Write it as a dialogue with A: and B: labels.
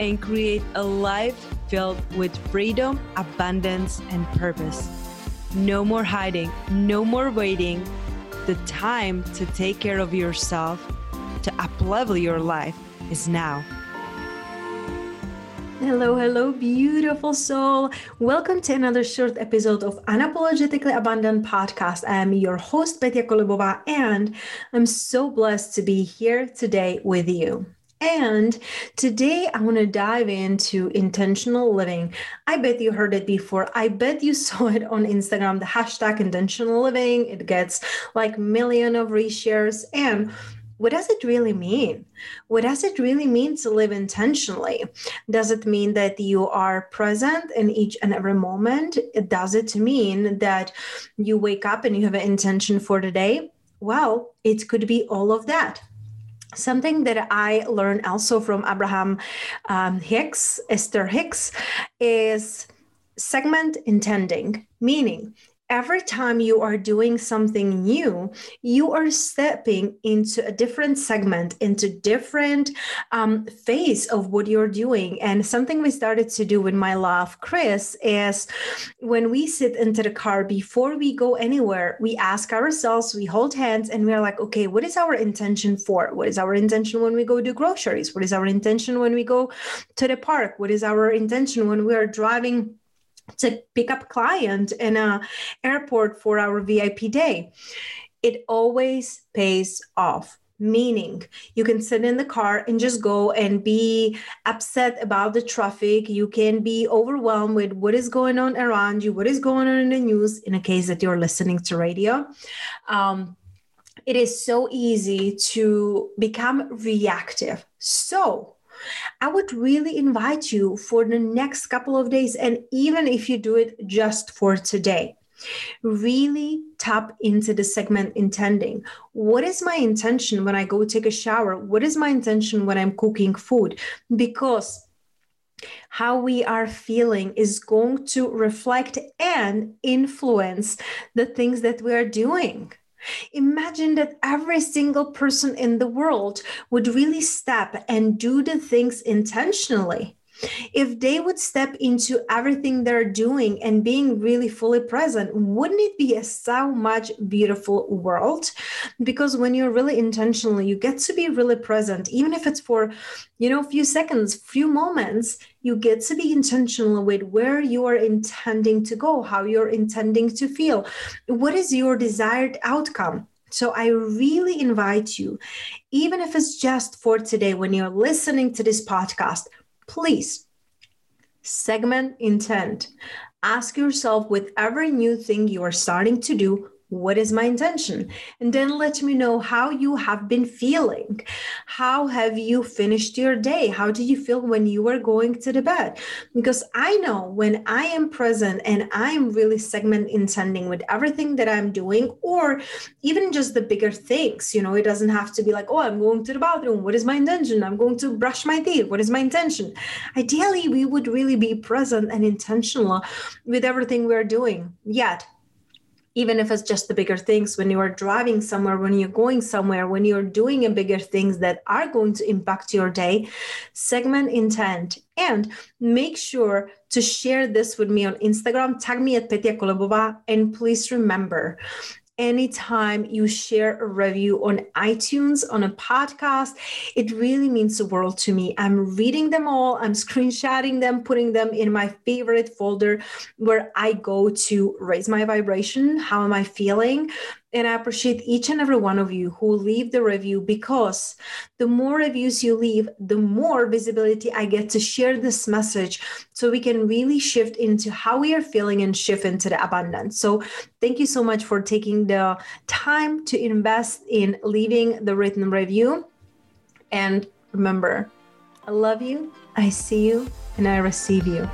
A: and create a life filled with freedom, abundance, and purpose. No more hiding, no more waiting. The time to take care of yourself, to uplevel your life is now. Hello, hello, beautiful soul. Welcome to another short episode of Unapologetically Abundant podcast. I am your host, Petya Kolibova, and I'm so blessed to be here today with you. And today I want to dive into intentional living. I bet you heard it before. I bet you saw it on Instagram, the hashtag intentional living. It gets like million of reshares. And what does it really mean? What does it really mean to live intentionally? Does it mean that you are present in each and every moment? Does it mean that you wake up and you have an intention for the day? Well, it could be all of that something that i learned also from abraham um, hicks esther hicks is segment intending meaning every time you are doing something new you are stepping into a different segment into different um, phase of what you're doing. And something we started to do with my love chris is when we sit into the car before we go anywhere we ask ourselves we hold hands and we're like okay what is our intention for? What is our intention when we go do groceries? What is our intention when we go to the park? What is our intention when we are driving to pick up client in a airport for our VIP day. It always pays off meaning you can sit in the car and just go and be upset about the traffic. You can be overwhelmed with what is going on around you what is going on in the news in a case that you're listening to radio. Um, it is so easy to become reactive. So I would really invite you for the next couple of days, and even if you do it just for today, really tap into the segment intending. What is my intention when I go take a shower? What is my intention when I'm cooking food? Because how we are feeling is going to reflect and influence the things that we are doing. Imagine that every single person in the world would really step and do the things intentionally if they would step into everything they're doing and being really fully present wouldn't it be a so much beautiful world? Because when you're really intentional you get to be really present even if it's for you know a few seconds few moments you get to be intentional with where you are intending to go how you're intending to feel. What is your desired outcome? So I really invite you, even if it's just for today, when you're listening to this podcast, please segment intent. Ask yourself with every new thing you are starting to do, what is my intention? And then let me know how you have been feeling. How have you finished your day? How did you feel when you were going to the bed? Because i know when i am present and i am really segment intending with everything that i'm doing or even just the bigger things you know it doesn't have to be like oh i'm going to the bathroom. What is my intention? I'm going to brush my teeth. What is my intention? Ideally we would really be present and intentional with everything we're doing. Yet even if it's just the bigger things when you are driving somewhere when you're going somewhere when you're doing a bigger things that are going to impact your day segment intent. And make sure to share this with me on instagram. Tag me at petya kolibova. And please remember anytime you share a review on iTunes, on a podcast. It really means the world to me. I'm reading them all, I'm screenshotting them, putting them in my favorite folder where I go to raise my vibration. How am I feeling? And I appreciate each and every one of you who leave the review because the more reviews you leave, the more visibility I get to share this message so we can really shift into how we are feeling and shift into the abundance. So, thank you so much for taking the time to invest in leaving the written review. And remember, I love you, I see you, and I receive you.